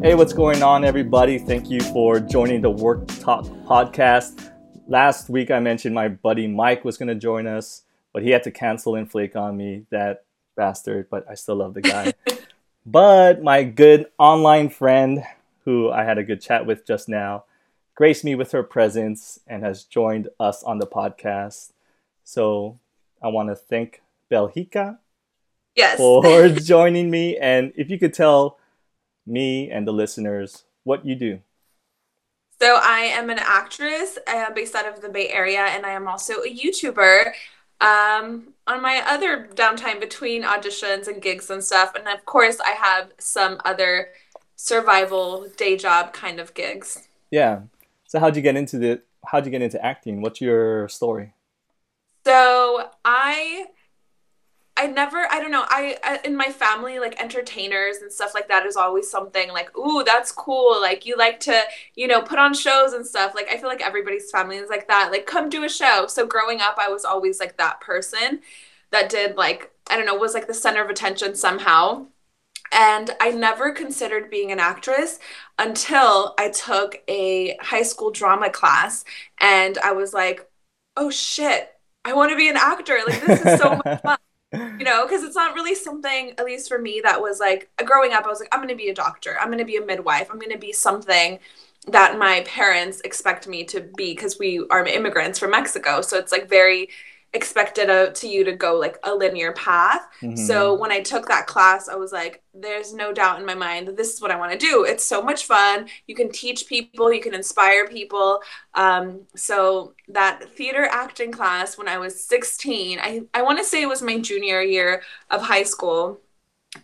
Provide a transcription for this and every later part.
Hey, what's going on, everybody? Thank you for joining the Work Talk podcast. Last week, I mentioned my buddy Mike was going to join us, but he had to cancel and flake on me, that bastard, but I still love the guy. but my good online friend, who I had a good chat with just now, graced me with her presence and has joined us on the podcast. So I want to thank Belgica yes. for joining me. And if you could tell me and the listeners what you do. So I am an actress uh, based out of the Bay Area, and I am also a YouTuber. Um, on my other downtime between auditions and gigs and stuff, and of course, I have some other survival day job kind of gigs. Yeah. So how'd you get into the? How'd you get into acting? What's your story? So I I never, I don't know, I, in my family, like entertainers and stuff like that is always something like, ooh, that's cool. Like, you like to, you know, put on shows and stuff. Like, I feel like everybody's family is like that. Like, come do a show. So, growing up, I was always like that person that did, like, I don't know, was like the center of attention somehow. And I never considered being an actress until I took a high school drama class. And I was like, oh shit, I want to be an actor. Like, this is so much fun you know, because it's not really something, at least for me, that was like growing up, I was like, I'm going to be a doctor. I'm going to be a midwife. I'm going to be something that my parents expect me to be because we are immigrants from Mexico. So it's like very expected uh, to you to go like a linear path. Mm-hmm. So when I took that class, I was like, there's no doubt in my mind that this is what I want to do. It's so much fun. You can teach people, you can inspire people. Um, so that theater acting class when I was 16, I, I want to say it was my junior year of high school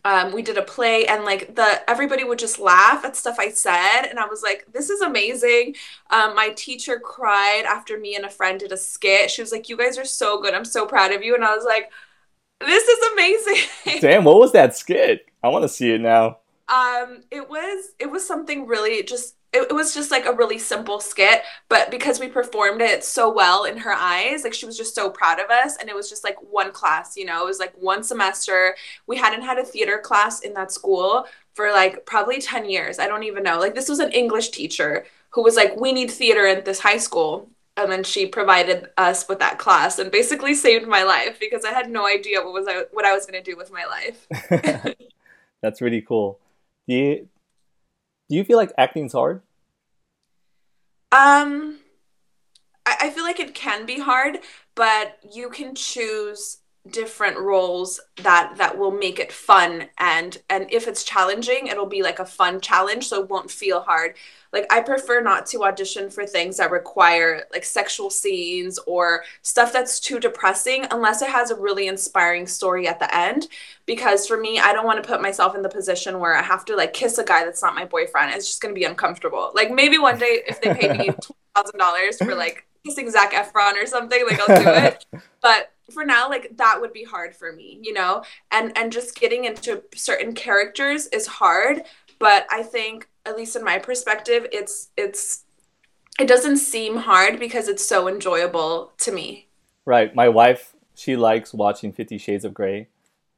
um, we did a play and like the everybody would just laugh at stuff I said. And I was like this is amazing. Um, my teacher cried after me and a friend did a skit. She was like you guys are so good. I'm so proud of you. And I was like this is amazing. Damn what was that skit? I want to see it now. Um it was it was something really just it, it was just like a really simple skit but because we performed it so well in her eyes like she was just so proud of us and it was just like one class you know? It was like one semester. We hadn't had a theater class in that school for like probably 10 years. I don't even know. Like this was an english teacher who was like we need theater at this high school. And then she provided us with that class and basically saved my life because I had no idea what was I, what I was going to do with my life. That's really cool. Do you do you feel like acting's hard? Um, I, I feel like it can be hard, but you can choose different roles that that will make it fun and and if it's challenging it'll be like a fun challenge so it won't feel hard. Like i prefer not to audition for things that require like sexual scenes or stuff that's too depressing unless it has a really inspiring story at the end. Because for me i don't want to put myself in the position where i have to like kiss a guy that's not my boyfriend. It's just going to be uncomfortable. Like maybe one day if they pay me $20000 for like kissing zac efron or something like i'll do it. But for now like that would be hard for me you know? And and just getting into certain characters is hard but i think at least in my perspective it's it's it doesn't seem hard because it's so enjoyable to me. Right. My wife she likes watching 50 shades of gray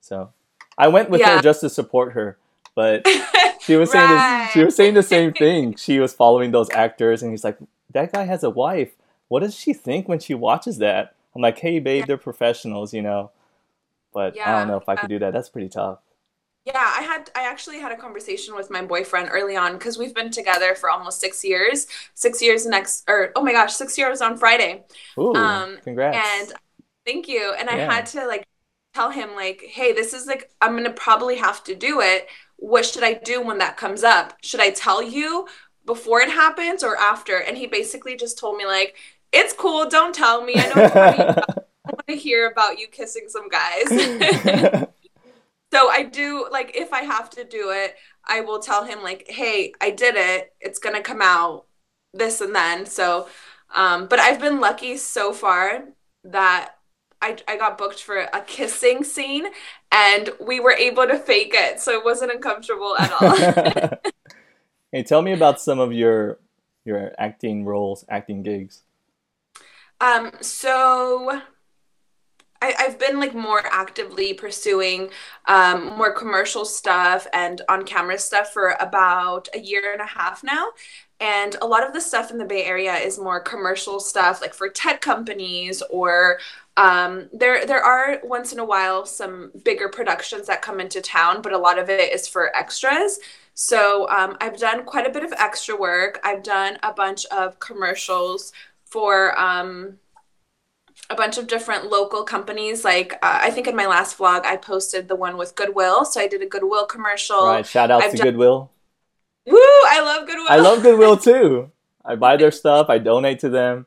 so. I went with yeah. her just to support her but she was saying right. this, she was saying the same thing. She was following those actors and he's like that guy has a wife. What does she think when she watches that I'm like, hey, babe, they're professionals, you know. But yeah, I don't know if I could do that. That's pretty tough. Yeah, I had I actually had a conversation with my boyfriend early on because we've been together for almost six years. Six years next, or oh my gosh, six years on Friday. Ooh, um, congrats! And thank you. And I had to like tell him like, hey, this is like I'm gonna probably have to do it. What should I do when that comes up? Should I tell you before it happens or after? And he basically just told me like, it's cool. Don't tell me. I know I want to hear about you kissing some guys. so I do like if I have to do it, I will tell him like, "Hey, I did it. It's going to come out this and then." So um but I've been lucky so far that I, I got booked for a kissing scene and we were able to fake it so it wasn't uncomfortable at all hey tell me about some of your your acting roles acting gigs um, so I, have been like more actively pursuing um, more commercial stuff and on camera stuff for about a year and a half now. And a lot of the stuff in the Bay Area is more commercial stuff, like for tech companies or um, there there are once in a while some bigger productions that come into town, but a lot of it is for extras. So um, I've done quite a bit of extra work. I've done a bunch of commercials for um, a bunch of different local companies. Like uh, I think in my last vlog, I posted the one with Goodwill. So I did a Goodwill commercial. Right. Shout out I've to done... Goodwill. Woo! I love Goodwill. I love Goodwill too. I buy their stuff. I donate to them.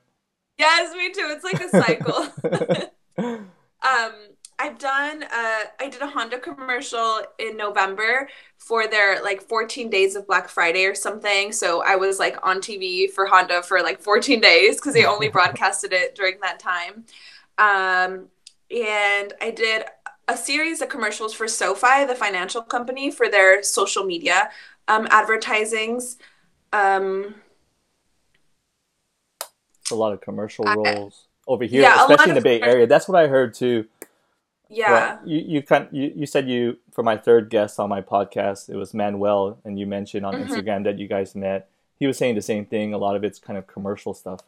Yes, me too. It's like a cycle. um, I've done uh, I did a Honda commercial in November for their like 14 days of Black Friday or something. So I was like on TV for Honda for like 14 days because they only broadcasted it during that time. Um, and I did a series of commercials for SoFi, the financial company, for their social media um, advertisings. Um, a lot of commercial roles I, over here, yeah, especially in the Bay Area. That's what I heard too yeah. Well, you you kind you, you said you for my third guest on my podcast it was Manuel and you mentioned on mm-hmm. Instagram that you guys met. He was saying the same thing. A lot of it's kind of commercial stuff.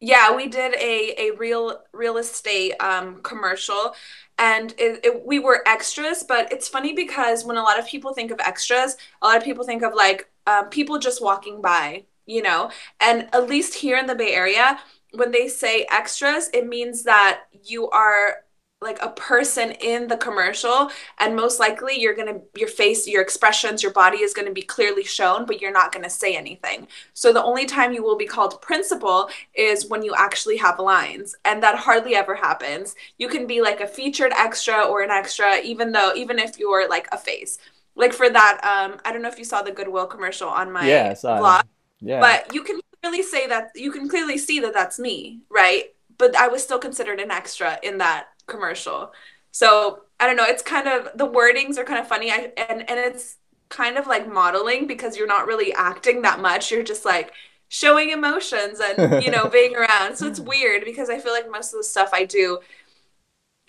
Yeah, we did a a real real estate um, commercial, and it, it, we were extras. But it's funny because when a lot of people think of extras, a lot of people think of like uh, people just walking by, you know. And at least here in the Bay Area, when they say extras, it means that you are like a person in the commercial and most likely you're going to your face your expressions your body is going to be clearly shown but you're not going to say anything. So the only time you will be called principal is when you actually have lines and that hardly ever happens. You can be like a featured extra or an extra even though even if you're like a face. Like for that um i don't know if you saw the goodwill commercial on my yeah, vlog yeah. but you can clearly say that you can clearly see that that's me right? But i was still considered an extra in that commercial. So I don't know. It's kind of the wordings are kind of funny. I and and it's kind of like modeling because you're not really acting that much. You're just like showing emotions and you know being around. So it's weird because I feel like most of the stuff I do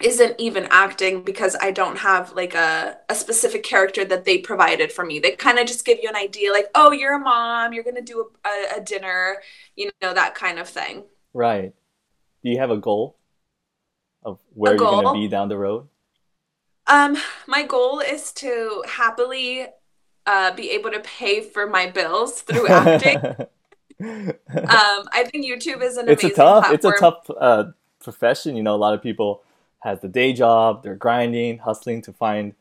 isn't even acting because I don't have like a, a specific character that they provided for me. They kind of just give you an idea like, oh, you're a mom, you're going to do a, a, a dinner, you know, that kind of thing. Right. Do you have a goal? Of where you're going to be down the road? Um, my goal is to happily uh, be able to pay for my bills through acting. um, I think YouTube is an it's amazing a tough, platform. It's a tough uh, profession. You know, a lot of people has the day job. They're grinding, hustling to find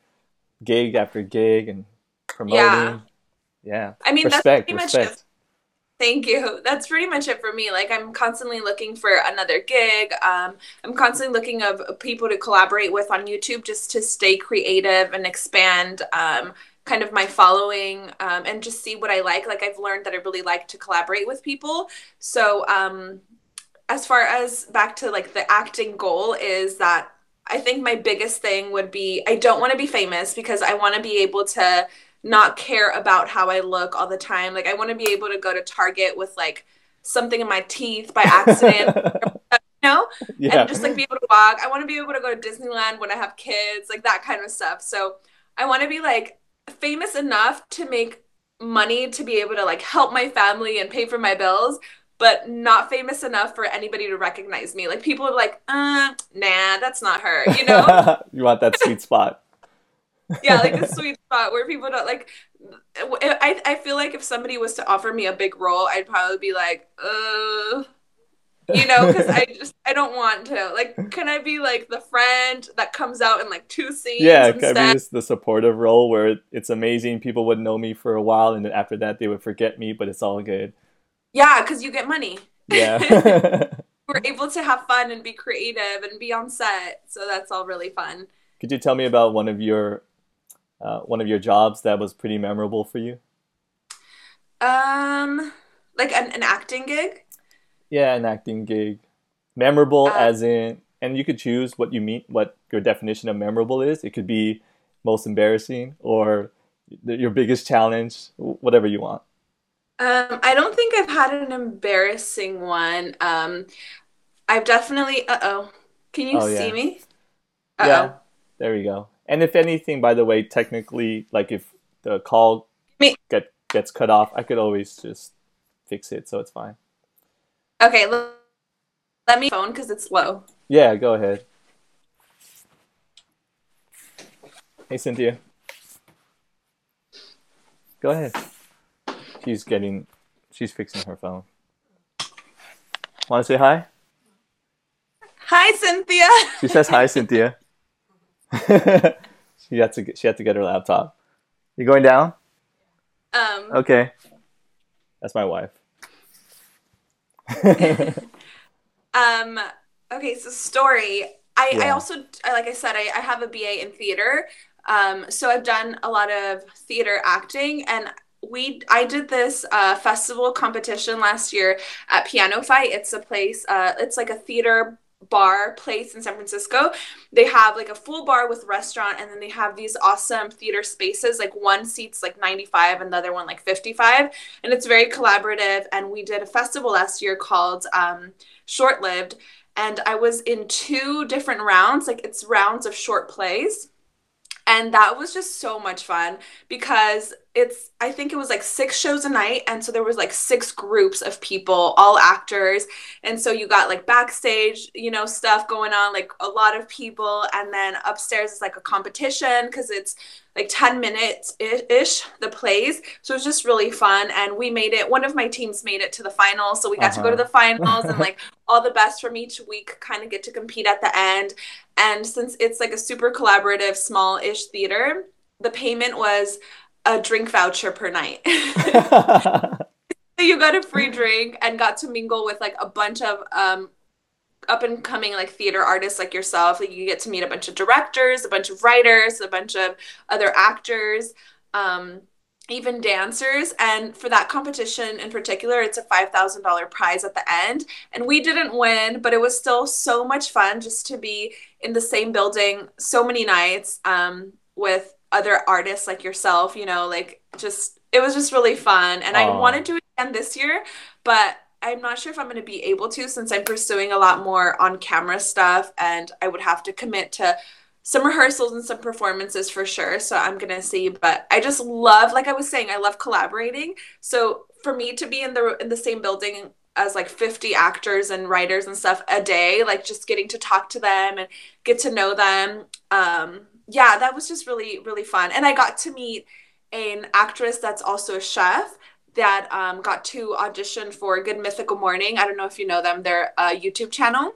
gig after gig and promoting. Yeah. Yeah. I mean, respect, that's pretty respect. much Thank you. That's pretty much it for me. Like I'm constantly looking for another gig. Um, I'm constantly looking of people to collaborate with on YouTube just to stay creative and expand um, kind of my following um, and just see what I like. Like I've learned that I really like to collaborate with people. So um, as far as back to like the acting goal is that I think my biggest thing would be I don't want to be famous because I want to be able to not care about how I look all the time. Like I want to be able to go to Target with like something in my teeth by accident. you know? Yeah. And just like be able to walk. I want to be able to go to Disneyland when I have kids, like that kind of stuff. So I want to be like famous enough to make money to be able to like help my family and pay for my bills, but not famous enough for anybody to recognize me. Like people are like, uh, nah, that's not her, you know? you want that sweet spot yeah, like a sweet spot where people don't like. I I feel like if somebody was to offer me a big role, I'd probably be like, uh, you know, because I just I don't want to. Like, can I be like the friend that comes out in like two scenes? Yeah, can I be the supportive role where it's amazing. People would know me for a while, and then after that they would forget me, but it's all good. Yeah, because you get money. Yeah. We're able to have fun and be creative and be on set, so that's all really fun. Could you tell me about one of your uh, one of your jobs that was pretty memorable for you? Um, like an, an acting gig. Yeah, an acting gig. Memorable uh, as in, and you could choose what you mean, what your definition of memorable is. It could be most embarrassing or your biggest challenge, whatever you want. Um, I don't think I've had an embarrassing one. Um, I've definitely, uh oh, Can you Oh, see yeah. me? Yeah. Uh-oh. There we go. And if anything, by the way, technically, like if the call Me- get gets cut off, I could always just fix it, so it's fine. Okay, l- let me phone because it's low. Yeah, go ahead. Hey, Cynthia. Go ahead. She's getting, she's fixing her phone. Want to say hi? Hi, Cynthia. She says hi, Cynthia. she had to get, she had to get her laptop. You going down? Um, Okay. That's my wife. um, okay, so story. I, I also, I- like I said, I, I have a BA in theater. Um, so I've done a lot of theater acting and we I did this uh, festival competition last year at Piano Fight. It's a place, uh, it's like a theater bar place in San Francisco. They have like a full bar with restaurant and then they have these awesome theater spaces. Like one seats like 95 and the other one like 55. And it's very collaborative. And we did a festival last year called um, Short Lived. And I was in two different rounds, like it's rounds of short plays. And that was just so much fun because it's, I think it was like six shows a night. And so there was like six groups of people, all actors. And so you got like backstage, you know, stuff going on, like a lot of people. And then upstairs is like a competition because it's like 10 minutes ish, the plays. So it was just really fun. And we made it, one of my teams made it to the finals. So we got to go to Uh-huh. the finals and like all the best from each week kind of get to compete at the end. And since it's like a super collaborative, small ish theater, the payment was a drink voucher per night. you got a free drink and got to mingle with like a bunch of um up and coming like theater artists like yourself. Like you get to meet a bunch of directors a bunch of writers a bunch of other actors um even dancers. And for that competition in particular it's a $5000 prize at the end. And we didn't win but it was still so much fun just to be in the same building so many nights um, with other artists like yourself you know like just it was just really fun. And i Aw. wanted to do it again this year but i'm not sure if i'm going to be able to since i'm pursuing a lot more on camera stuff and i would have to commit to some rehearsals and some performances for sure so i'm going to see. But i just love like i was saying i love collaborating. So for me to be in the in the same building as like 50 actors and writers and stuff a day like just getting to talk to them and get to know them um yeah that was just really really fun and i got to meet an actress that's also a chef that um, got to audition for good mythical morning i don't know if you know them their uh, youtube channel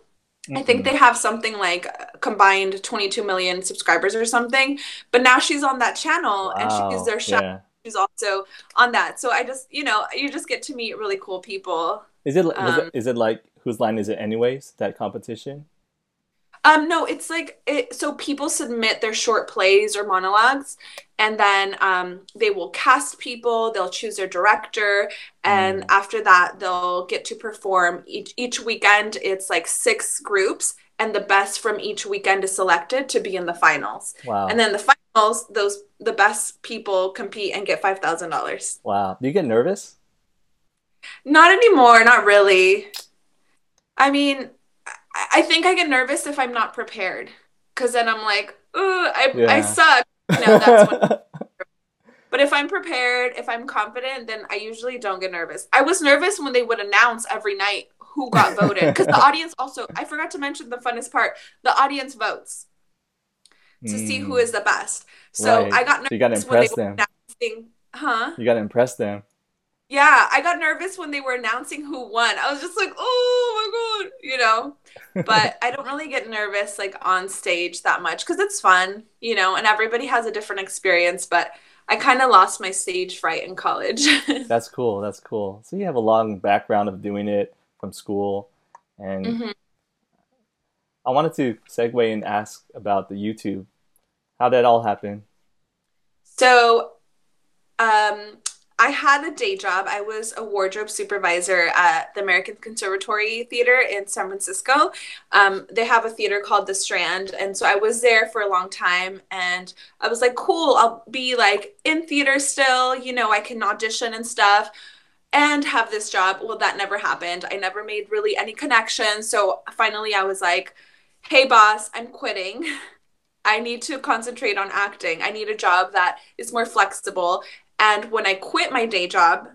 I think they have something like combined 22 million subscribers or something. But now she's on that channel and she's their chef. yeah. She's also on that. So I just, you know, you just get to meet really cool people. Is it, Um, it is it like whose line is it anyways? That competition? Um, no, it's like it, so people submit their short plays or monologues, and then um, they will cast people. They'll choose their director, and Mm. after that, they'll get to perform each each weekend. It's like six groups, and the best from each weekend is selected to be in the finals. Wow. And then the finals, those the best people compete and get five thousand dollars. wow. Do you get nervous? Not anymore, not really. I mean, I, think I get nervous if I'm not prepared, because then I'm like, ooh, I Yeah. I suck. You know, that's but if I'm prepared, if I'm confident, then I usually don't get nervous. I was nervous when they would announce every night who got voted, because the audience also. I forgot to mention the funnest part: the audience votes to see who Mm. the best. So Right. I got So you gotta nervous when they impress were them. announcing, huh? You gotta impress them. Yeah, I got nervous when they were announcing who won. I was just like, oh my god, you know. But I don't really get nervous like on stage that much because it's fun, you know, and everybody has a different experience. But I kind of lost my stage fright in college. That's cool. That's cool. So you have a long background of doing it from school, and Mhm. I wanted to segue and ask about the YouTube. How did that all happen? So, um, I had a day job. I was a wardrobe supervisor at the American Conservatory Theater in San Francisco. Um, they have a theater called The Strand, and so I was there for a long time. And I was like, "Cool, I'll be like in theater still. You know, I can audition and stuff." And have this job. Well, that never happened. I never made really any connections. So finally, I was like, hey, boss, I'm quitting. I need to concentrate on acting. I need a job that is more flexible. And when I quit my day job,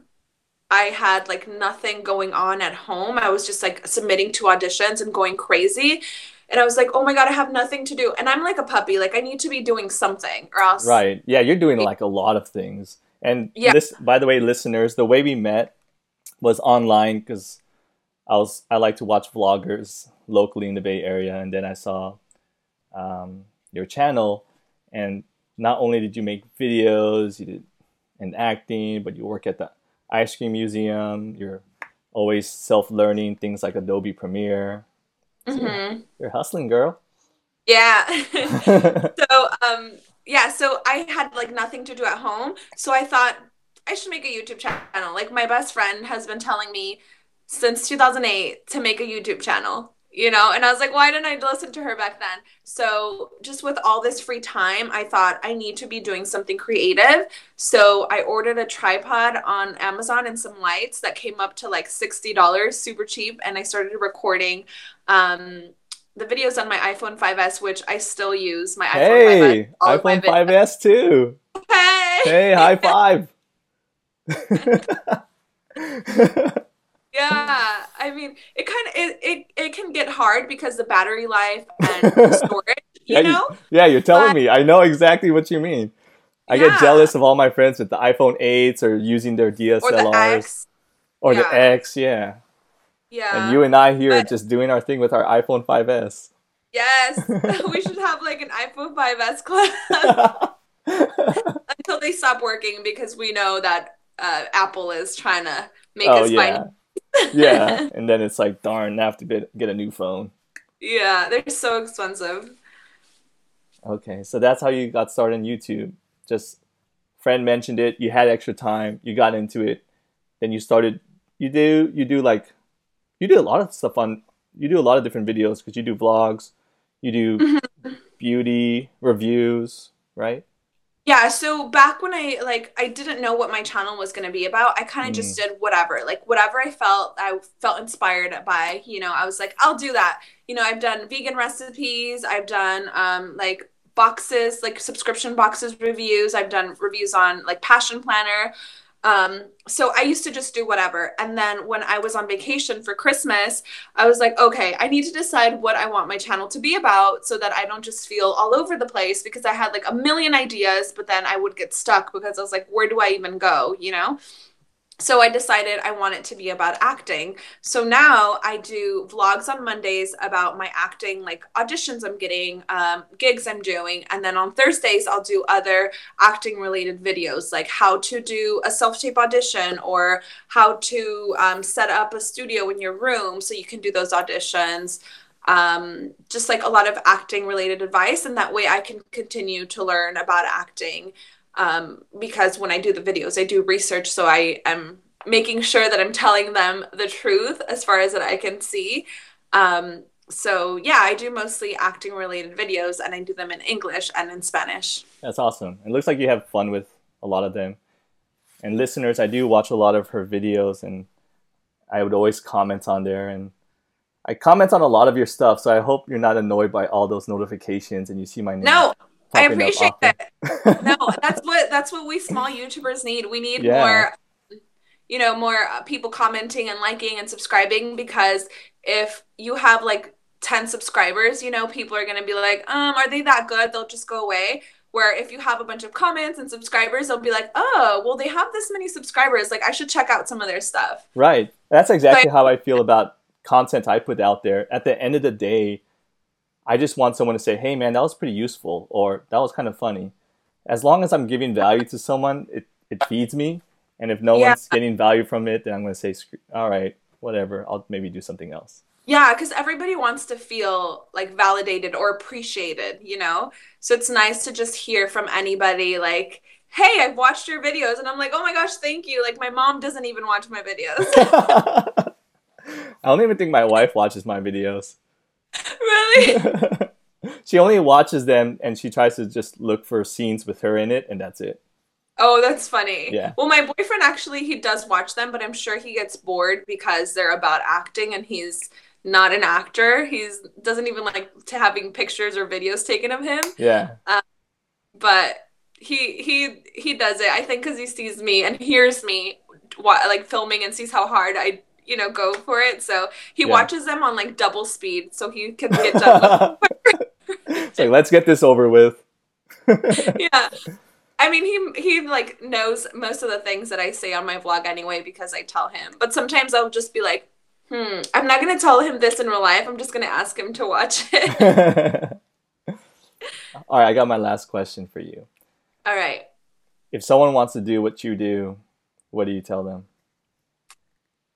I had like nothing going on at home. I was just like submitting to auditions and going crazy. And I was like, oh my God, I have nothing to do. And I'm like a puppy. Like, I need to be doing something or else. Right. Yeah, you're doing like a lot of things. And yeah. this, by the way, listeners, the way we met was online because I was I like to watch vloggers locally in the Bay Area, and then I saw um, your channel, and not only did you make videos, you did and acting, but you work at the ice cream museum. You're always self learning things like Adobe Premiere. So mm-hmm. You're hustling, girl. Yeah. so um yeah, so I had like nothing to do at home, so I thought I should make a YouTube channel. Like my best friend has been telling me since 2008 to make a YouTube channel you know? And i was like why didn't i listen to her back then? So just with all this free time i thought i need to be doing something creative. So i ordered a tripod on amazon and some lights that came up to like $60 super cheap and i started recording um, the videos on my iphone 5s which i still use my hey, iphone 5s iphone 5s too. Hey! Hey high five yeah i mean it kind of it, it it can get hard because the battery life and storage you yeah, know? you, yeah you're telling but, me. I know exactly what you mean. I yeah. get jealous of all my friends with the iphone 8s or using their dslrs or the x, or yeah. the x yeah. Yeah. and you and i here but, just doing our thing with our iphone 5s yes. We should have like an iphone 5s club until they stop working because we know that uh, apple is trying to make oh, us yeah. find yeah, and then it's like, darn, I have to get get a new phone. Yeah, they're so expensive. Okay, so that's how you got started on YouTube. Just friend mentioned it, you had extra time, you got into it, then you started. You do you do like you do a lot of stuff on you do a lot of different videos because you do vlogs, you do mm-hmm. beauty reviews, right? Yeah, so back when I like I didn't know what my channel was going to be about, I kind of mm. just did whatever. Like whatever I felt I felt inspired by, you know, I was like, I'll do that. You know, I've done vegan recipes, I've done um like boxes, like subscription boxes reviews, I've done reviews on like Passion Planner. Um, so I used to just do whatever. And then when I was on vacation for Christmas, I was like, okay, I need to decide what I want my channel to be about so that I don't just feel all over the place because I had like a million ideas, but then I would get stuck because I was like, where do I even go? You know? So I decided I want it to be about acting. So now I do vlogs on Mondays about my acting, like auditions I'm getting, um, gigs I'm doing. And then on Thursdays, I'll do other acting related videos, like how to do a self tape audition or how to um, set up a studio in your room so you can do those auditions. Um, just like a lot of acting related advice. And that way I can continue to learn about acting um, because when I do the videos, I do research, so I am making sure that I'm telling them the truth as far as that I can see. Um, so yeah, I do mostly acting related videos, and I do them in English and in Spanish. That's awesome. It looks like you have fun with a lot of them. And listeners, I do watch a lot of her videos, and I would always comment on there and. I comment on a lot of your stuff, so I hope you're not annoyed by all those notifications and you see my name. No, I appreciate that. no, that's what that's what we small YouTubers need. We need yeah. more you know, more uh, people commenting and liking and subscribing because if you have like 10 subscribers, you know, people are going to be like, "Um, are they that good? They'll just go away." Where if you have a bunch of comments and subscribers, they'll be like, "Oh, well they have this many subscribers, like I should check out some of their stuff." Right. That's exactly so how I feel about content I put out there. At the end of the day, I just want someone to say, "Hey, man, that was pretty useful," or "That was kind of funny." As long as I'm giving value to someone, it it feeds me. And if no yeah. one's getting value from it, then I'm going to say, "All right, whatever. I'll maybe do something else." Yeah, because everybody wants to feel like validated or appreciated, you know? So it's nice to just hear from anybody like, hey, I've watched your videos. And I'm like, oh my gosh, thank you. Like, my mom doesn't even watch my videos. I don't even think my wife watches my videos. Really? she only watches them and she tries to just look for scenes with her in it, and that's it. Oh, that's funny. Yeah. Well, my boyfriend actually he does watch them, but I'm sure he gets bored because they're about acting and he's not an actor. He's doesn't even like to having pictures or videos taken of him. Yeah. Um, but he he he does it. I think because he sees me and hears me like filming and sees how hard I you know go for it. So he yeah. watches them on like double speed so he can get done. it's like let's get this over with. yeah. I mean, he he like knows most of the things that I say on my vlog anyway because I tell him. But sometimes I'll just be like, "Hmm, I'm not gonna tell him this in real life. I'm just gonna ask him to watch it." All right, I got my last question for you. All right. If someone wants to do what you do, what do you tell them?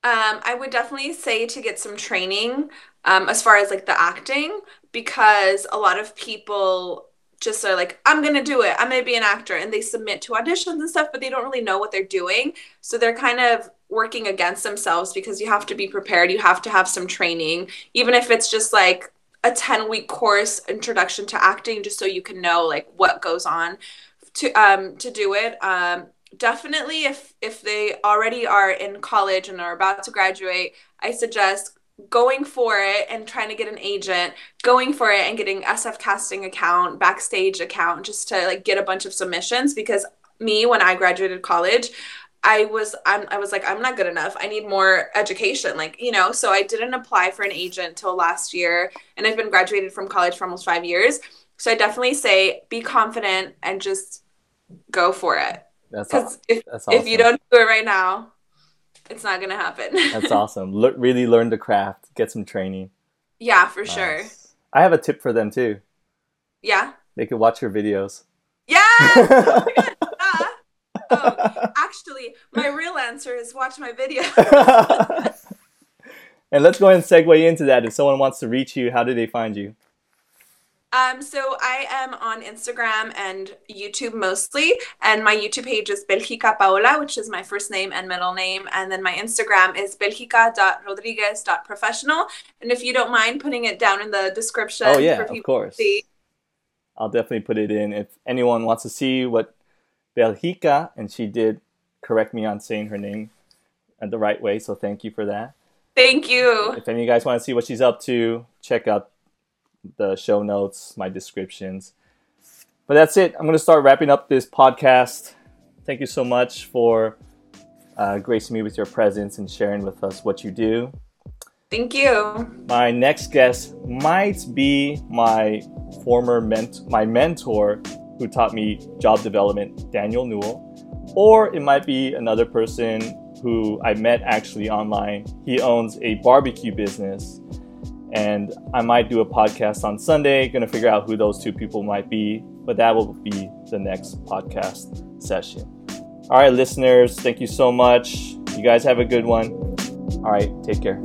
Um, I would definitely say to get some training um, as far as like the acting because a lot of people just are like, I'm gonna do it. I'm gonna be an actor, and they submit to auditions and stuff, but they don't really know what they're doing. So they're kind of working against themselves because you have to be prepared. You have to have some training, even if it's just like a 10 week course introduction to acting, just so you can know like what goes on to um to do it. Um, definitely if if they already are in college and are about to graduate, I suggest going for it and trying to get an agent, going for it and getting SF casting account, backstage account just to like get a bunch of submissions because me when I graduated college, I was I'm, I was like I'm not good enough. I need more education like, you know, so I didn't apply for an agent till last year and I've been graduated from college for almost 5 years. So I definitely say be confident and just go for it. That's awesome. if, awesome. if you don't do it right now, it's not gonna happen. That's awesome. Le- really learn the craft, get some training. Yeah, for nice. sure. I have a tip for them too. Yeah. They could watch your videos. Yeah. oh, oh, actually, my real answer is watch my video. and let's go ahead and segue into that. If someone wants to reach you, how do they find you? Um, so I am on Instagram and YouTube mostly, and my YouTube page is Belgica Paola, which is my first name and middle name, and then my Instagram is belgica.rodriguez.professional. And if you don't mind putting it down in the description, oh yeah, of course. I'll definitely put it in. If anyone wants to see what Belgica, and she did correct me on saying her name the right way, so thank you for that. Thank you. If any of you guys want to see what she's up to, check out the show notes, my descriptions. But that's it. I'm going to start wrapping up this podcast. Thank you so much for uh, gracing me with your presence and sharing with us what you do. Thank you. My next guest might be my former ment- my mentor who taught me job development, Daniel Newell, or it might be another person who I met actually online. He owns a barbecue business and I might do a podcast on Sunday, gonna figure out who those two people might be, but that will be the next podcast session. All right, listeners, thank you so much. You guys have a good one. All right, take care.